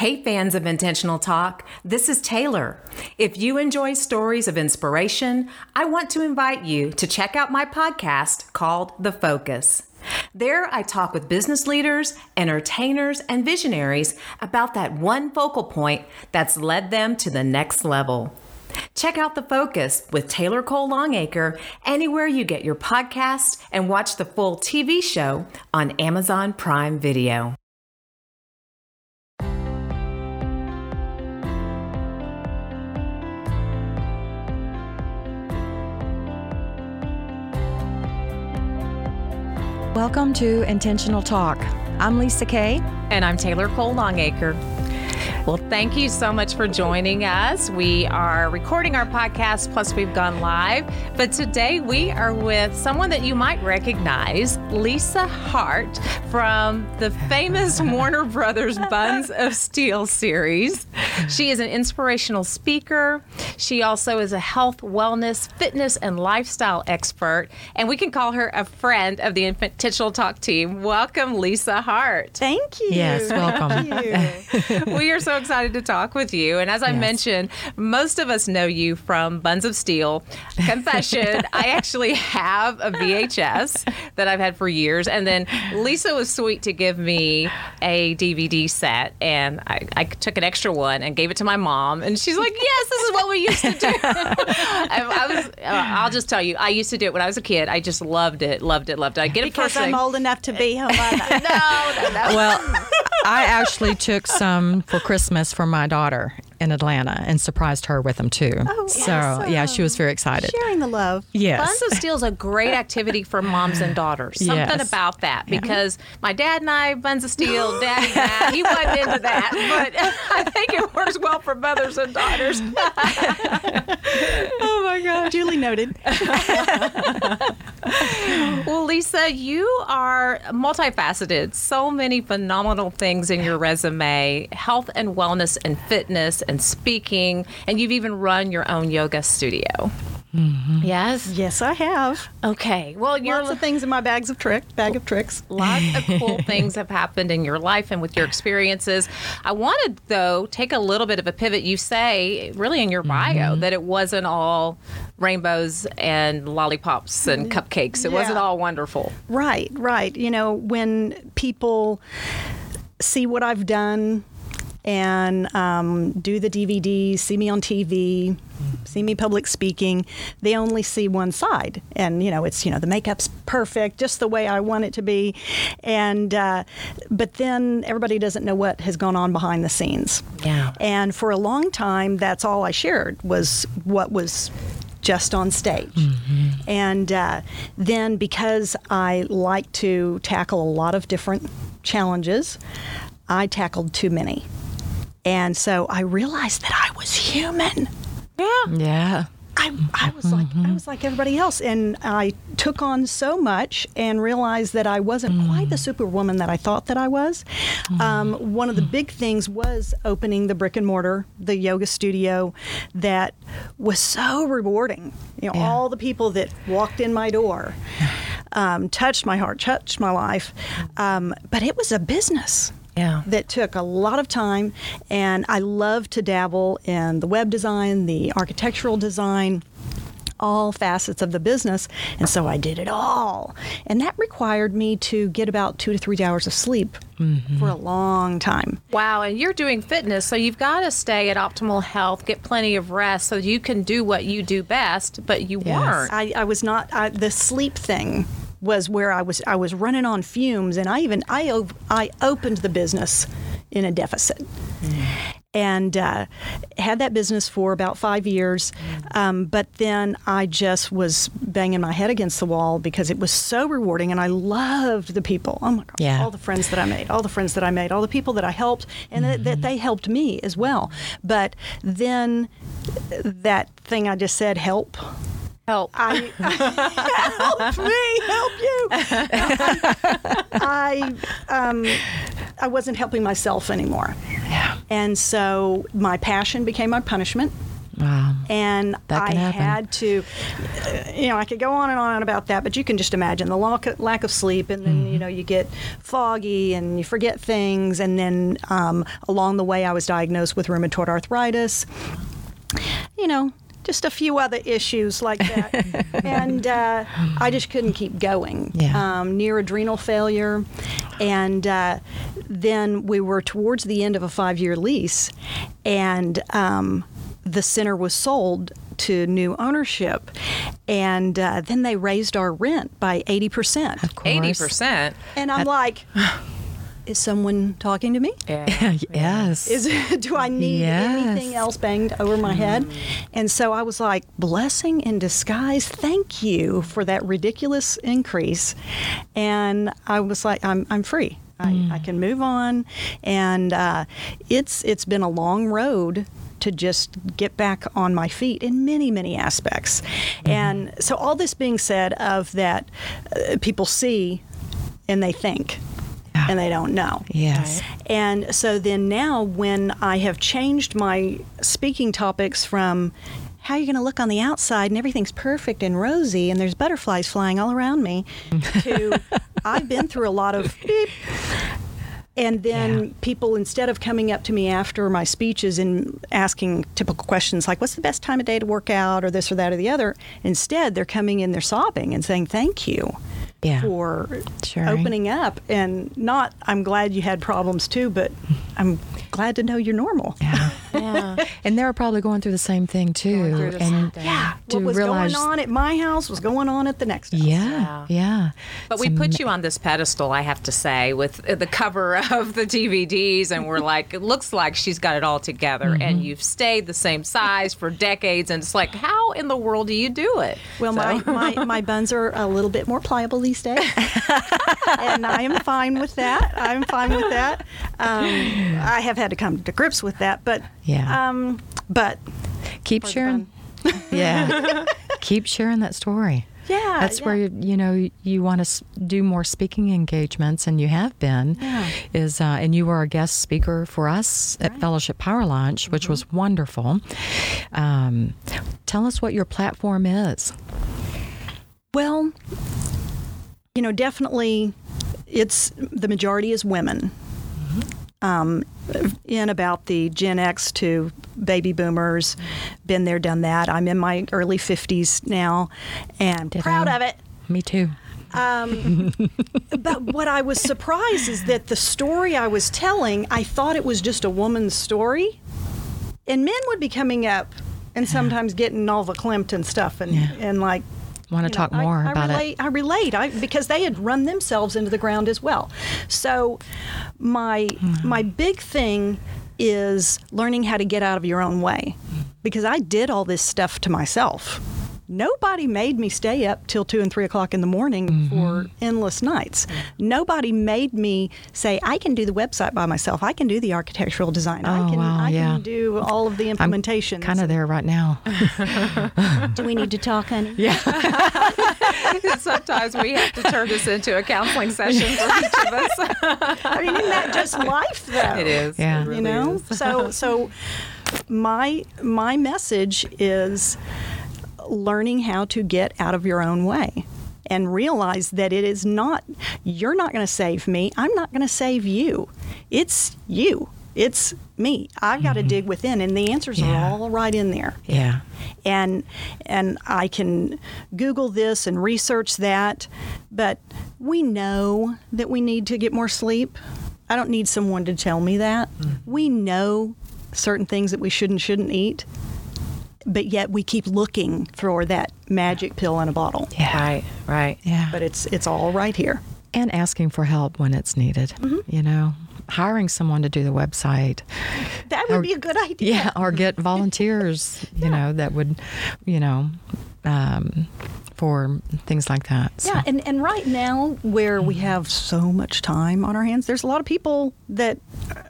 Hey, fans of Intentional Talk, this is Taylor. If you enjoy stories of inspiration, I want to invite you to check out my podcast called The Focus. There, I talk with business leaders, entertainers, and visionaries about that one focal point that's led them to the next level. Check out The Focus with Taylor Cole Longacre anywhere you get your podcast and watch the full TV show on Amazon Prime Video. Welcome to Intentional Talk. I'm Lisa Kay. And I'm Taylor Cole Longacre. Well, thank you so much for joining us. We are recording our podcast, plus, we've gone live. But today we are with someone that you might recognize, Leisa Hart from the famous Warner Brothers Buns of Steel series. She is an inspirational speaker. She also is a health, wellness, fitness, and lifestyle expert. And we can call her a friend of the Intentional Talk team. Welcome, Leisa Hart. Thank you. Yes, welcome. we are so excited to talk with you. And as I Yes. mentioned, most of us know you from Buns of Steel. Confession, I actually have a VHS that I've had for years. And then Lisa was sweet to give me a DVD set. And I, I took an extra one and gave it to my mom. And she's like, yes, this is what we used to do. I, I was, uh, I'll just tell you, I used to do it when I was a kid. I just loved it, loved it, loved it. I get it Because I'm thing. old enough to be her mother. No, no, no. well, I actually took some for Christmas for my daughter in Atlanta and surprised her with them too. Oh, so, yeah, she was very excited. Sharing the love. Yes. Buns of Steel is a great activity for moms and daughters. Something Yes. about that because my dad and I, Buns of Steel, Daddy Matt, he wasn't into that, but I think it works well for mothers and daughters. oh my gosh. Duly noted. Well, Lisa, you are multifaceted. So many phenomenal things in your resume health and wellness and fitness and speaking, and you've even run your own yoga studio. Mm-hmm. Yes. Yes, I have. Okay. Well, you're Lots of things in my bags of trick bag of tricks. Lots of cool things have happened in your life and with your experiences. I wanted, though, take a little bit of a pivot. You say, really, in your bio, mm-hmm. that it wasn't all rainbows and lollipops and mm-hmm. cupcakes. It wasn't all wonderful. Right, right. You know, when people see what I've done and um, do the DVDs, see me on TV, see me public speaking, they only see one side. And, you know, it's, you know, the makeup's perfect, just the way I want it to be. And, uh, but then everybody doesn't know what has gone on behind the scenes. Yeah. And for a long time, that's all I shared was what was just on stage. And uh, then because I like to tackle a lot of different challenges, I tackled too many. And so I realized that I was human. Yeah. Yeah. I, I was like I was like everybody else, and I took on so much and realized that I wasn't quite the superwoman that I thought that I was. Um, one of the big things was opening the brick and mortar, the yoga studio, that was so rewarding. You know, Yeah. all the people that walked in my door um, touched my heart, touched my life, um, but it was a business Yeah. that took a lot of time and I love to dabble in the web design, the architectural design, all facets of the business. And so I did it all. And that required me to get about two to three hours of sleep mm-hmm. for a long time. Wow, and you're doing fitness, so you've got to stay at optimal health, get plenty of rest so you can do what you do best, but you Yes. weren't. I, I was not I, the sleep thing was where I was I was running on fumes and I even I op- I opened the business in a deficit. And uh, had that business for about five years, um, but then I just was banging my head against the wall because it was so rewarding, and I loved the people. Oh my God! Yeah. All the friends that I made, all the friends that I made, all the people that I helped, and that, that they helped me as well. But then that thing I just said, help. Help. I help me, help you. I um, I wasn't helping myself anymore, Yeah. and so my passion became my punishment. Wow. and I happen. had to, you know, I could go on and on about that, but you can just imagine the lack lack of sleep, and then you know you get foggy and you forget things, and then um, along the way I was diagnosed with rheumatoid arthritis. You know. Just a few other issues like that, and uh, I just couldn't keep going. Yeah. Um, near adrenal failure, and uh, then we were towards the end of a five-year lease, and um, the center was sold to new ownership, and uh, then they raised our rent by eighty percent. Of course. Eighty percent. And I'm like, is someone talking to me? Yeah. yes. Is do I need Yes. anything else banged over my head? And so I was like, blessing in disguise. Thank you for that ridiculous increase. And I was like, I'm I'm free. I, I can move on. And uh, it's it's been a long road to just get back on my feet in many many aspects. And so all this being said, of that, uh, people see and they think. Yeah. And they don't know. yes. And so then now, when I have changed my speaking topics from how you're going to look on the outside and everything's perfect and rosy and there's butterflies flying all around me, to I've been through a lot of beep. And then Yeah. people, instead of coming up to me after my speeches and asking typical questions like, what's the best time of day to work out or this or that or the other, instead they're coming in, they're sobbing and saying, thank you Yeah. for Sharing. opening up and not i'm glad you had problems too but i'm glad to know you're normal Yeah. Yeah. And they're probably going through the same thing too. through the same and thing. yeah to what was realize, going on at my house was going on at the next house Yeah, yeah. But we put you on this pedestal, I have to say, with the cover of the DVDs, and we're like, it looks like she's got it all together, Mm-hmm. and you've stayed the same size for decades, and it's like, how in the world do you do it? well my, my, my buns are a little bit more pliable these days and i am fine with that i'm fine with that um, i have had to come to grips with that but Yeah. um, but Keep sharing. Yeah. Keep sharing that story. yeah That's yeah. where you, you know you want to do more speaking engagements, and you have been. Yeah. Is uh, and you were a guest speaker for us at Fellowship Power Lunch, which Mm-hmm. was wonderful. Um, tell us what your platform is. Well, you know, definitely it's the majority is women. Um, in about the Gen X to baby boomers, been there, done that. I'm in my early 50s now and Ditto. proud of it. Me too. Um, but what I was surprised is that the story I was telling, I thought it was just a woman's story. And men would be coming up and sometimes getting all the clamped and stuff and, Yeah. and like, Want to you know, talk more I, about I it? relate, I relate I, because they had run themselves into the ground as well. So my Hmm. my big thing is learning how to get out of your own way because I did all this stuff to myself. Nobody made me stay up till two and three o'clock in the morning Mm-hmm. for endless nights. Nobody made me say I can do the website by myself. I can do the architectural design. I Oh, can wow, I yeah. can do all of the implementation. Kind of there right now. Do we need to talk, honey? Yeah. Sometimes we have to turn this into a counseling session for each of us. I mean, isn't that just life, though? it is. Yeah. It you know is. so so my my message is learning how to get out of your own way and realize that it is not you're not going to save me i'm not going to save you it's you it's me i've got to dig within and the answers Mm-hmm. Yeah. are all right in there Yeah. and and I can Google this and research that, but we know that we need to get more sleep. I don't need someone to tell me that. We know certain things that we should and shouldn't eat, but yet we keep looking for that magic pill in a bottle. Yeah. Right, right. Yeah. But it's it's all right here. and asking for help when it's needed. Mm-hmm. You know, hiring someone to do the website. That would Or- be a good idea. Yeah, or get volunteers. You know, that would, you know, um, for things like that. So. Yeah, and, and right now, where we mm-hmm. have so much time on our hands, there's a lot of people that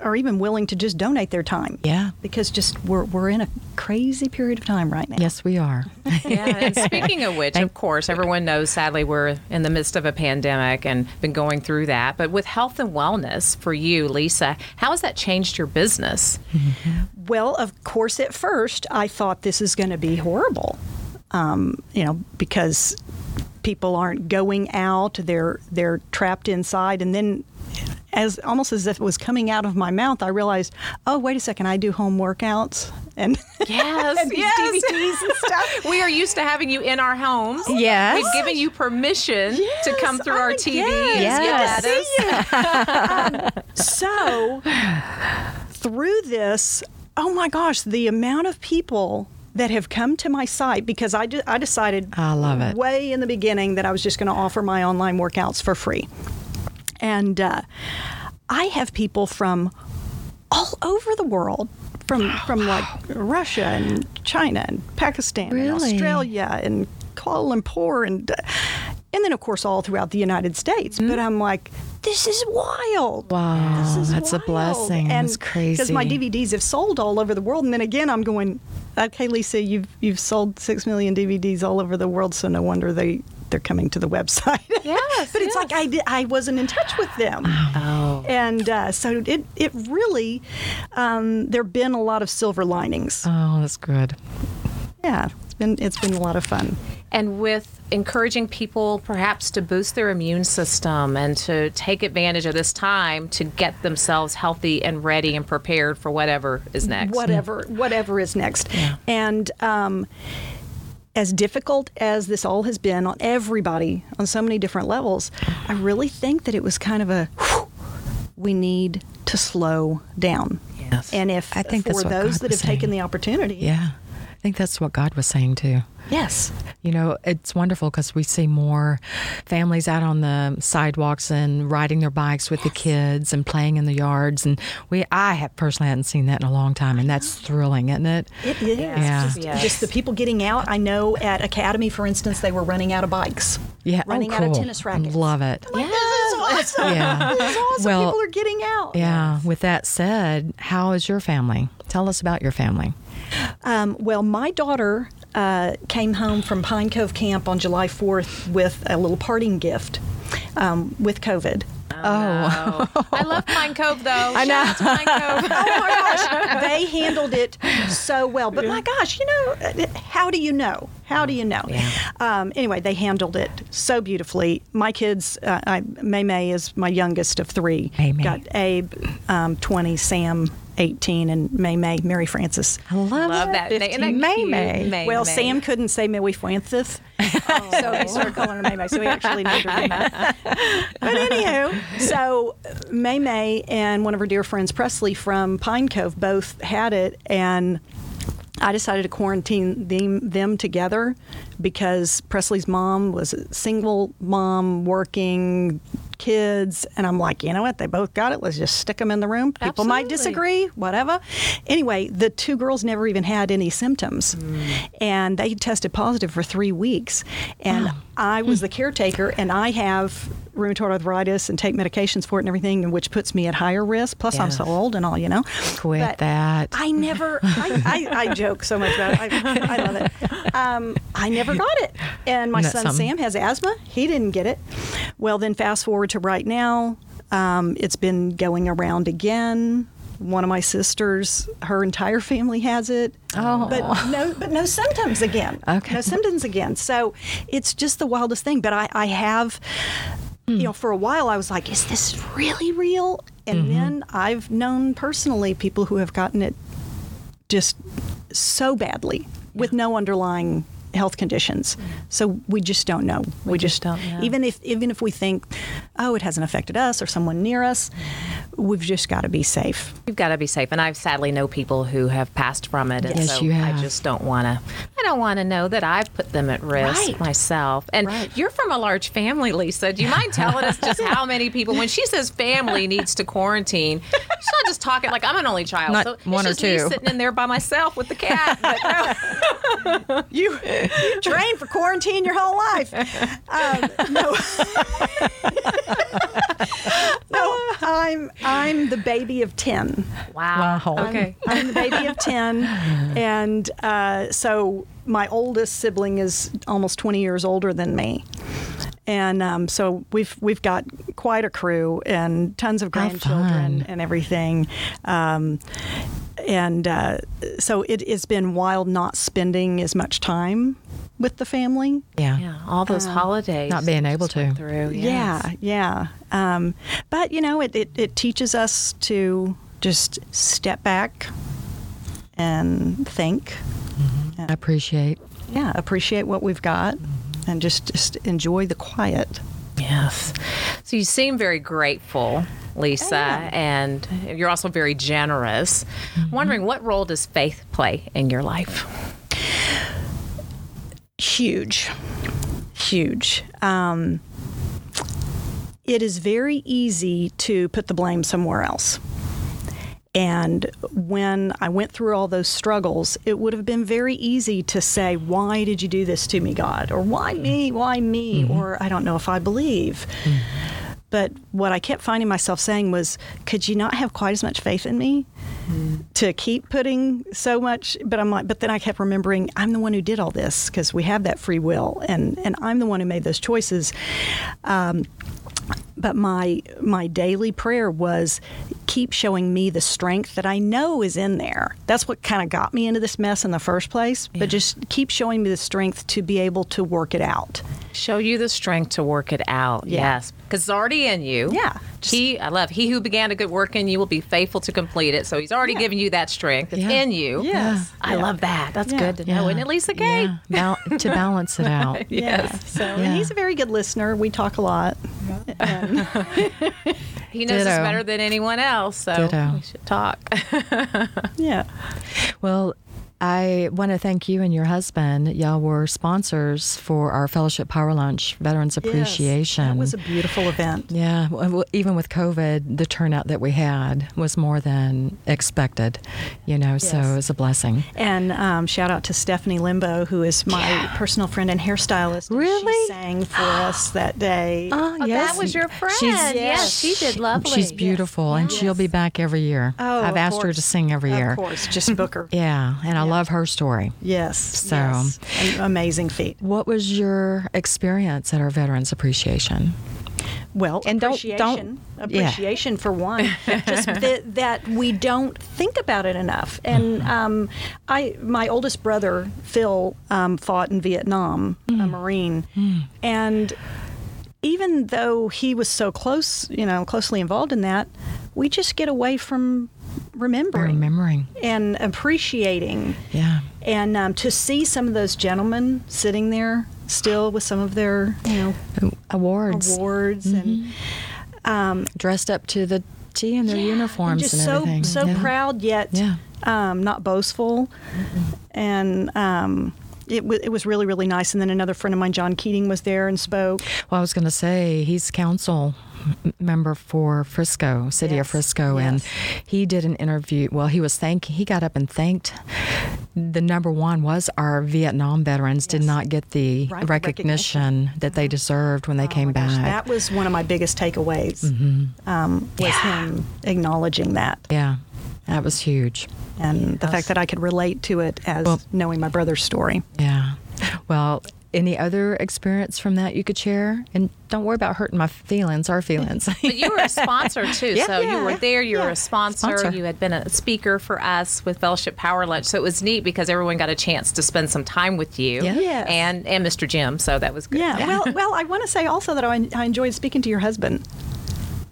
are even willing to just donate their time. Yeah. Because just we're, we're in a crazy period of time right now. Yes, we are. Yeah, and speaking of which, of course, everyone knows sadly we're in the midst of a pandemic and been going through that. But with health and wellness for you, Lisa, how has that changed your business? Mm-hmm. Well, of course, at first I thought this is going to be horrible, um, you know, because people aren't going out; they're they're trapped inside, and then. As almost as if it was coming out of my mouth, I realized, oh, wait a second, I do home workouts and Yes, and yes. DVDs and stuff. We are used to having you in our homes. Yes. We've given you permission to come through our I TV. guess. Yes. Gladys. So, through this, oh my gosh, the amount of people that have come to my site because I, de- I decided I love it. way in the beginning that I was just going to offer my online workouts for free. And uh, I have people from all over the world. From, from like Russia and China and Pakistan and Australia and Kuala Lumpur and uh, and then of course all throughout the United States. But I'm like, this is wild. Mm-hmm. Wow, This is that's a blessing. And That's crazy. Because my DVDs have sold all over the world, and then again, I'm going, okay, Lisa, you've you've sold six million DVDs all over the world, so no wonder they they're coming to the website. Yes, but it's like I I wasn't in touch with them. Oh. And uh, so it it really um, there've been a lot of silver linings. Oh, that's good. Yeah, it's been it's been a lot of fun. And with encouraging people perhaps to boost their immune system and to take advantage of this time to get themselves healthy and ready and prepared for whatever is next. whatever whatever is next. And um, as difficult as this all has been on everybody on so many different levels, I really think that it was kind of a whew, we need to slow down. Yes. And if I think for that's what those God that was have taken the opportunity, Yeah. I think that's what God was saying too. yes, You know, it's wonderful because we see more families out on the sidewalks and riding their bikes with the kids and playing in the yards. And we, I have personally hadn't seen that in a long time, and that's thrilling, isn't it? it is. Yeah. Just, Yes. just the people getting out. I know at Academy, for instance, they were running out of bikes. Yeah, oh, running oh, out of tennis rackets. Love it. Like, this is awesome. Yeah. This awesome. Well, people are getting out. Yeah. With that said, how is your family? Tell us about your family. Um, well, my daughter uh, came home from Pine Cove Camp on July 4th with a little parting gift um, with COVID. Oh. I love Pine Cove though. I know. Pine Cove. Oh my gosh, they handled it so well. But my gosh, you know, uh, how do you know? How do you know? Um, anyway, they handled it so beautifully. My kids, uh, I, May May is my youngest of three. May May. Got Abe, um, 20, Sam, 18, and May May, Mary Frances. I love, Love it. that. Isn't that May? May. May Well, May. Sam couldn't say Millie Francis, oh. so he started calling her May May. So he actually named her May May. But anywho, so May May and one of her dear friends, Presley from Pine Cove, both had it, and I decided to quarantine them, them together because Presley's mom was a single mom working kids and I'm like, you know what? They both got it. Let's just stick them in the room. People might disagree, whatever. Anyway, the two girls never even had any symptoms. Hmm. And they tested positive for 3 weeks. And I was the caretaker and I have rheumatoid arthritis and take medications for it and everything, and which puts me at higher risk. Plus, I'm so old and all, you know. Quit But that. I never, I, I, I joke so much about it. I, I love it. Um, I never got it. And my son something? Sam has asthma. He didn't get it. Well, then fast forward to right now. Um, it's been going around again. One of my sisters, her entire family has it. Oh. but no, but no symptoms again. Okay. no symptoms again. So it's just the wildest thing. But I, I have. You know, for a while I was like, is this really real? And Mm-hmm. then I've known personally people who have gotten it just so badly with no underlying health conditions. So we just don't know. We, just don't know. Even if even if we think, oh, it hasn't affected us or someone near us, we've just got to be safe. You've got to be safe, and I sadly know people who have passed from it, and Yes, so you I just don't want to. I don't want to know that I've put them at risk Right. myself. And Right. you're from a large family, Lisa. Do you mind telling us just how many people? When she says family needs to quarantine, she's not just talking like I'm an only child. Not so it's one or just me two. sitting in there by myself with the cat. But no. you you trained for quarantine your whole life. Um, no, no, I'm I'm the baby of ten. Wow. Wow. Okay. I'm the baby of 10. And uh, so my oldest sibling is almost 20 years older than me. And um, so we've we've got quite a crew and tons of grandchildren and everything. Um, and uh, so it has been wild not spending as much time with the family. Yeah. Yeah, all those holidays. Not being able to. Through. yes. Yeah, yeah. Um, but you know, it, it, it teaches us to just step back and think. I appreciate. Yeah, appreciate what we've got, and just just enjoy the quiet. Yes. So you seem very grateful, Lisa, and you're also very generous. Mm-hmm. Wondering what role does faith play in your life? Huge, huge. Um, it is very easy to put the blame somewhere else. And when I went through all those struggles, it would have been very easy to say, Why did you do this to me, God? Or why me? Why me? Mm-hmm. Or I don't know if I believe. Mm. But what I kept finding myself saying was, Could you not have quite as much faith in me to keep putting so much? But I'm like, but then I kept remembering, I'm the one who did all this because we have that free will, and, and I'm the one who made those choices. Um, but my my daily prayer was keep showing me the strength that I know is in there. That's what kind of got me into this mess in the first place. But just keep showing me the strength to be able to work it out. Show you the strength to work it out. Yeah. Yes, because it's already in you. Yeah. Just- he, I love. He who began a good work in you will be faithful to complete it. So he's already given you that strength. It's Yeah. in you. Yes. I Yeah. love that. That's Yeah. good to know. And at least the game. Yeah. Bal- to balance it out. Yeah. So Yeah. and he's a very good listener. We talk a lot. And- He knows us better than anyone else. So Ditto. we should talk. yeah. Well, I want to thank you and your husband. Y'all were sponsors for our Fellowship Power Lunch Veterans Appreciation. Yes, that was a beautiful event. yeah, w- w- even with COVID, the turnout that we had was more than expected, you know, so it was a blessing. And um, shout out to Stephanie Limbo, who is my personal friend and hairstylist. and Really? She sang for us that day. Oh, Oh, that was your friend. She's- yes, she did lovely. She's beautiful, and she'll be back every year. Oh, I've of asked her to sing every year. Of course, just book her. Yeah, and I love her story. Yes. So- yes. An amazing feat. What was your experience at our Veterans Appreciation? Well, And don't- appreciation, don't- yeah. for one, just that, that we don't think about it enough. And Mm-hmm. um, I, my oldest brother Phil, um, fought in Vietnam, a Mm. Marine, and even though he was so close, you know, closely involved in that, we just get away from remembering Remembering. and appreciating. Yeah. And um, to see some of those gentlemen sitting there still with some of their, you know, Awards. awards and um, Dressed up to the T in their uniforms just and so everything. so Yeah. proud yet Yeah. um, not boastful, and um, it, w- it was really really nice. And then another friend of mine, John Keating, was there and spoke. Well, I was going to say he's council m- member for Frisco, City of Yes, Frisco, and he did an interview. Well, he was thanking. He got up and thanked. The number one was our Vietnam veterans did not get the Right, recognition, recognition. that they deserved when they Oh came my gosh, back. that was one of my biggest takeaways. Um, was him acknowledging that, yeah, that was huge. and the fact that I could relate to it as Well- knowing my brother's story. Yeah. Well, any other experience from that you could share? And don't worry about hurting my feelings, our feelings. But you were a sponsor too. Yeah, so you were there, you were a sponsor. Sponsor. You had been a speaker for us with Fellowship Power Lunch. So it was neat because everyone got a chance to spend some time with you Yeah. Yes. and, and Mr. Jim. So that was good. Yeah. Well, well, I want to say also that I, I enjoyed speaking to your husband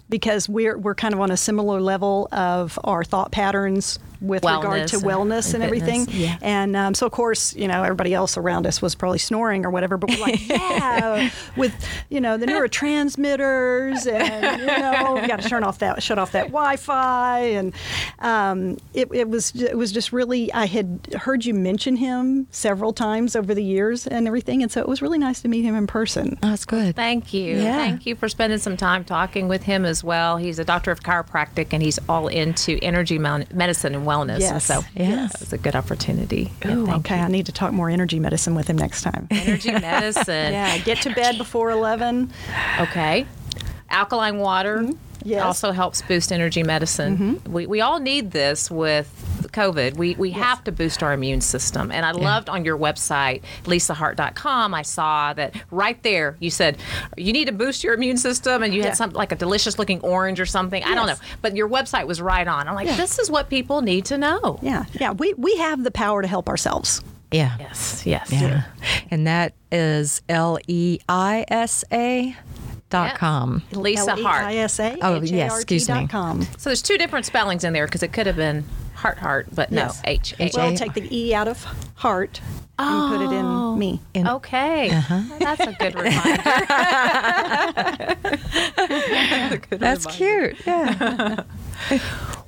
because we're we're kind of on a similar level of our thought patterns with regard to Wellness and- and, and everything. yeah. And um, so, of course, you know, everybody else around us was probably snoring or whatever, but we're like, yeah, with you know the neurotransmitters, and you know, we got to turn off that, shut off that Wi-Fi, and um, it, it was it was just really. I had heard you mention him several times over the years and everything, and so it was really nice to meet him in person. Oh, That's good. Thank you. Yeah. Thank you for spending some time talking with him as well. He's a doctor of chiropractic and he's all into energy medicine and wellness. And Yes. so Yes. it was a good opportunity. Ooh, thank okay, you. I need to talk more energy medicine with him next time. Energy medicine. yeah, get to bed before 11. Okay. Alkaline water Mm-hmm. Yes. also helps boost energy medicine. Mm-hmm. We, we all need this with COVID. We, we have to boost our immune system. And I loved on your website, leisahart.com, I saw that right there you said you need to boost your immune system and you Yeah. had something like a delicious looking orange or something. I don't know. But your website was right on. I'm like, Yeah. this is what people need to know. Yeah, yeah, we, we have the power to help ourselves. Yeah. Yes, yes. Yeah. And that is L E I S A dot com. Leisa Hart. L-E-I-S-A, Oh, yes, excuse me. Com. So there's two different spellings in there because it could have been heart heart, but no, Yes. H H. Well, A- take the E out of heart and put it in me. In- Okay, Uh-huh. that's a good reminder. That's cute. Yeah.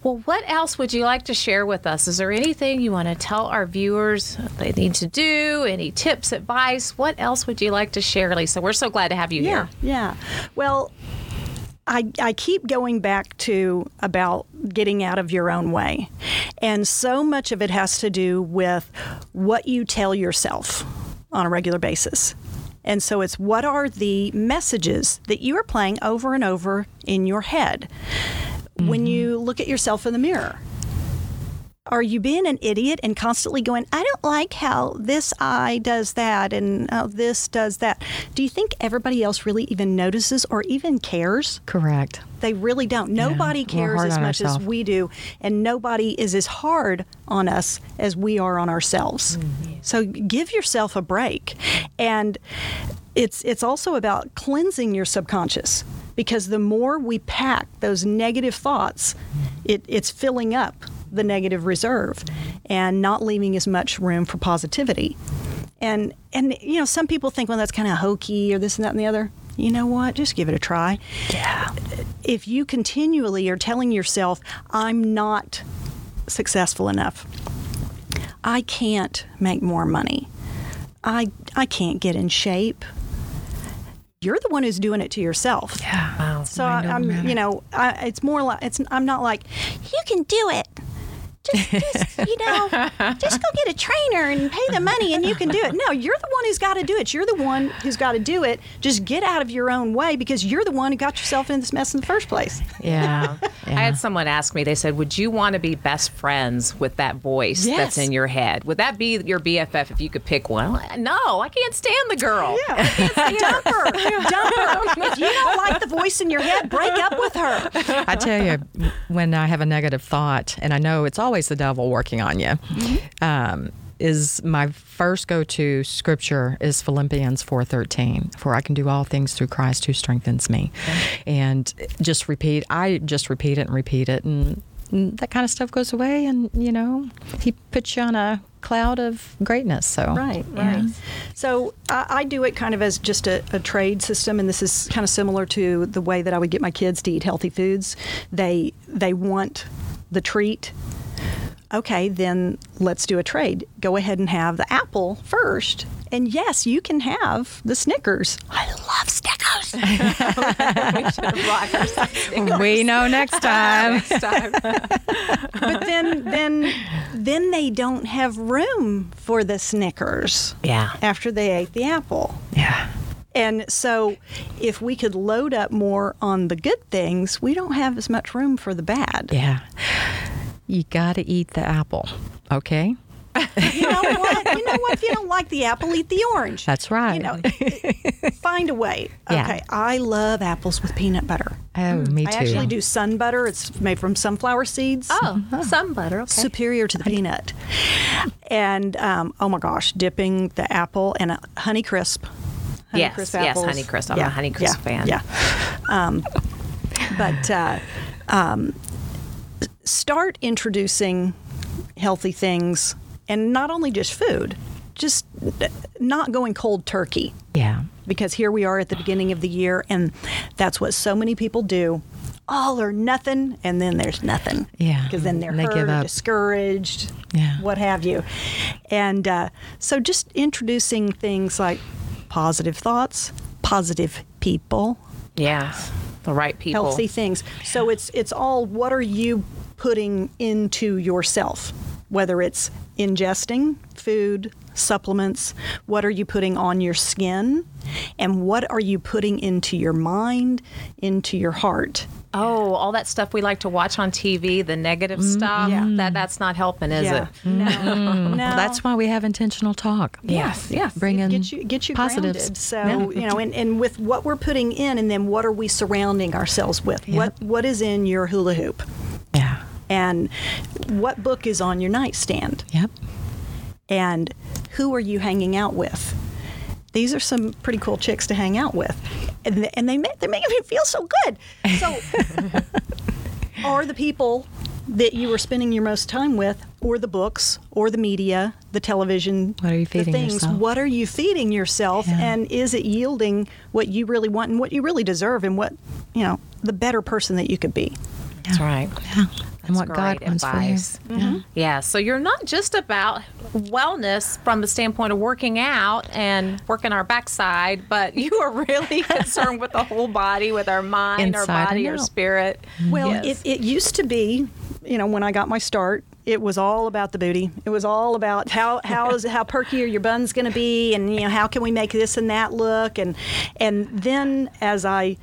Well, what else would you like to share with us? Is there anything you want to tell our viewers they need to do? Any tips, advice? What else would you like to share, Lisa? We're so glad to have you Yeah, here. yeah. Well, I, I keep going back to about getting out of your own way. And so much of it has to do with what you tell yourself on a regular basis. And so it's what are the messages that you are playing over and over in your head when mm-hmm. you look at yourself in the mirror? Are you being an idiot and constantly going, I don't like how this eye does that and how this does that? Do you think everybody else really even notices or even cares? Correct. They really don't. Nobody we're cares as much as we do, and nobody is as hard on us as we are on ourselves. Mm-hmm. So give yourself a break. And it's it's also about cleansing your subconscious because the more we pack those negative thoughts, it, it's filling up the negative reserve and not leaving as much room for positivity. And and you know, some people think, well, that's kind of hokey or this and that and the other. You know what? Just give it a try. Yeah. If you continually are telling yourself, I'm not successful enough, I can't make more money, I I can't get in shape. You're the one who's doing it to yourself. Yeah. Wow. So I, I'm, you know, I, it's more like it's. I'm not like you can do it. Just, just you know, just go get a trainer and pay the money, and you can do it. No, you're the one who's got to do it. You're the one who's got to do it. Just get out of your own way because you're the one who got yourself in this mess in the first place. Yeah. I had someone ask me, they said, Would you want to be best friends with that voice that's in your head? Would that be your BFF if you could pick one? No, I can't stand the girl. dump her, dump her. If you don't like the voice in your head, break up with her. I tell you, when I have a negative thought, and I know it's always the devil working on you, um, is my first go-to scripture is Philippians four thirteen, for I can do all things through Christ who strengthens me, and just repeat. I just repeat it and repeat it, and that kind of stuff goes away, and you know, he puts you on a cloud of greatness. So Right, yeah. right. So I, I do it kind of as just a, a trade system, and this is kind of similar to the way that I would get my kids to eat healthy foods. They they want the treat. Okay, then let's do a trade. Go ahead and have the apple first. And yes, you can have the Snickers. I love Snickers. we know next time. but then then then they don't have room for the Snickers Yeah. after they ate the apple. yeah. And so, if we could load up more on the good things, we don't have as much room for the bad. Yeah. You got to eat the apple, okay? You know what? You know what? If you don't like the apple, eat the orange. That's right. You know, find a way. Yeah. Okay, I love apples with peanut butter. Oh, me too. I actually do sun butter. It's made from sunflower seeds. Oh, some butter. Okay. Superior to the peanut. And um, oh my gosh, dipping the apple in a Honey Crisp. Honey Yes, Crisp yes. Honey Crisp. I'm a Honey Crisp yeah, fan. Yeah. Um, but uh, um, start introducing healthy things, and not only just food, just not going cold turkey yeah. because here we are at the beginning of the year, and that's what so many people do. All or nothing, and then there's nothing. Yeah. Because then they're they hurt, give up. discouraged, Yeah. what have you. And uh, so just introducing things like positive thoughts, positive people, Yeah. The right people. healthy things. So it's it's all what are you putting into yourself, whether it's ingesting food, supplements, what are you putting on your skin, and what are you putting into your mind, into your heart. Oh, all that stuff we like to watch on TV, the negative mm-hmm. stuff, Yeah. that that's not helping, is yeah. it? No. no. Mm. That's why we have intentional talk. Yes, yes. Bring in get you get you positives. grounded. So you know, and, and with what we're putting in, and then what are we surrounding ourselves with? What what is in your hula hoop, Yeah. And what book is on your nightstand, Yep. and who are you hanging out with? These are some pretty cool chicks to hang out with, and, th- and they make, they're making me feel so good. So, are the people that you are spending your most time with, or the books, or the media, the television? What are you the feeding things, yourself? What are you feeding yourself, Yeah. and is it yielding what you really want and what you really deserve, and what you know the better person that you could be? That's right. Yeah. And what God great wants advice. for you. Yeah. Mm-hmm. Yeah, so you're not just about wellness from the standpoint of working out and working our backside, but you are really concerned with the whole body, with our mind, our body, and our spirit. Mm-hmm. Well, Yes. it, it used to be, you know, when I got my start, it was all about the booty. It was all about how how is how perky are your buns going to be, and you know how can we make this and that look, and and then as I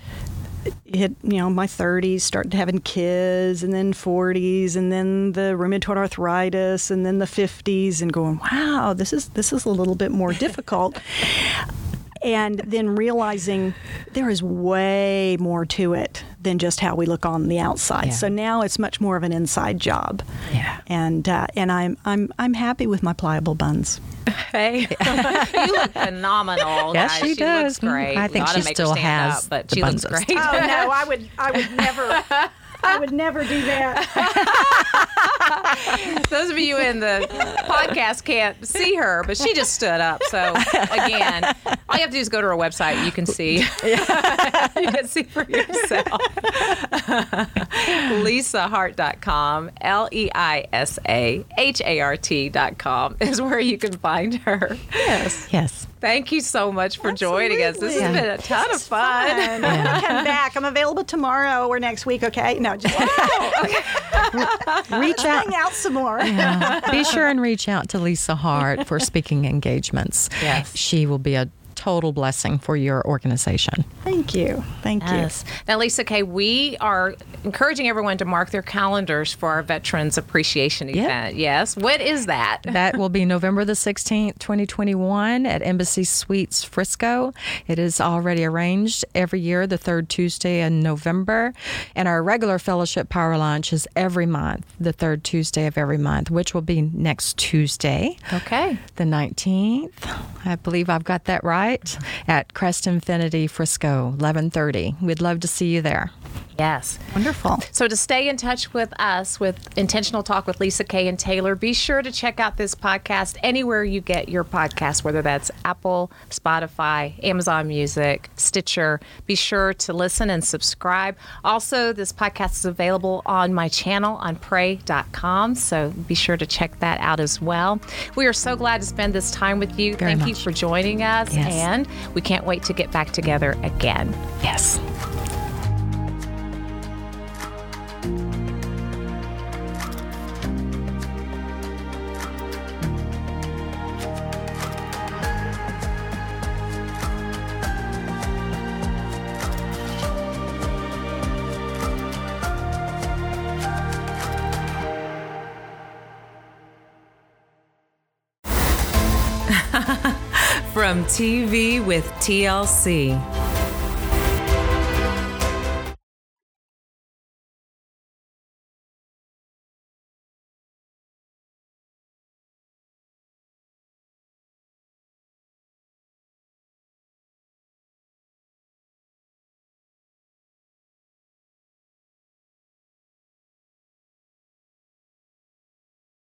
hit you know my 30s started having kids and then 40s and then the rheumatoid arthritis and then the 50s and going wow this is this is a little bit more difficult and then realizing there is way more to it than just how we look on the outside. Yeah. So now it's much more of an inside job. Yeah. And uh, and I'm I'm I'm happy with my pliable buns. Hey, you look phenomenal. Yes, guys. she does. looks great. I think We ought to she still has up, but the she looks bunzos. great. Oh no, I would I would never I would never do that. Those of you in the podcast can't see her, but she just stood up. So again, all you have to do is go to her website. You can see. you can see for yourself. LeisaHart.com, L E I S A H A R T.com is where you can find her. Yes. Yes. Thank you so much for joining us. This has been a ton of fun. Fun. Come back. I'm available tomorrow or next week. Okay. No, just Reach out. hang out some more. Yeah. Be sure and reach out to Leisa Hart for speaking engagements. Yes. She will be a total blessing for your organization. Thank you. Thank you. Yes. Now, Lisa Kay, we are encouraging everyone to mark their calendars for our Veterans Appreciation Yeah. event. Yes. What is that? That will be November the 16th, 2021 at Embassy Suites Frisco. It is already arranged every year, the third Tuesday in November. And our regular fellowship power lunch is every month, the third Tuesday of every month, which will be next Tuesday. Okay. the 19th. I believe I've got that right at Crest Infiniti Frisco, 11:30. We'd love to see you there. Yes. Wonderful. So to stay in touch with us with Intentional Talk with Lisa Kay and Taylor, be sure to check out this podcast anywhere you get your podcast, whether that's Apple, Spotify, Amazon Music, Stitcher. Be sure to listen and subscribe. Also, this podcast is available on my channel on pray.com, so be sure to check that out as well. We are so glad to spend this time with you. Very Thank you for joining us, Yes. And we can't wait to get back together again. Yes. TV with TLC.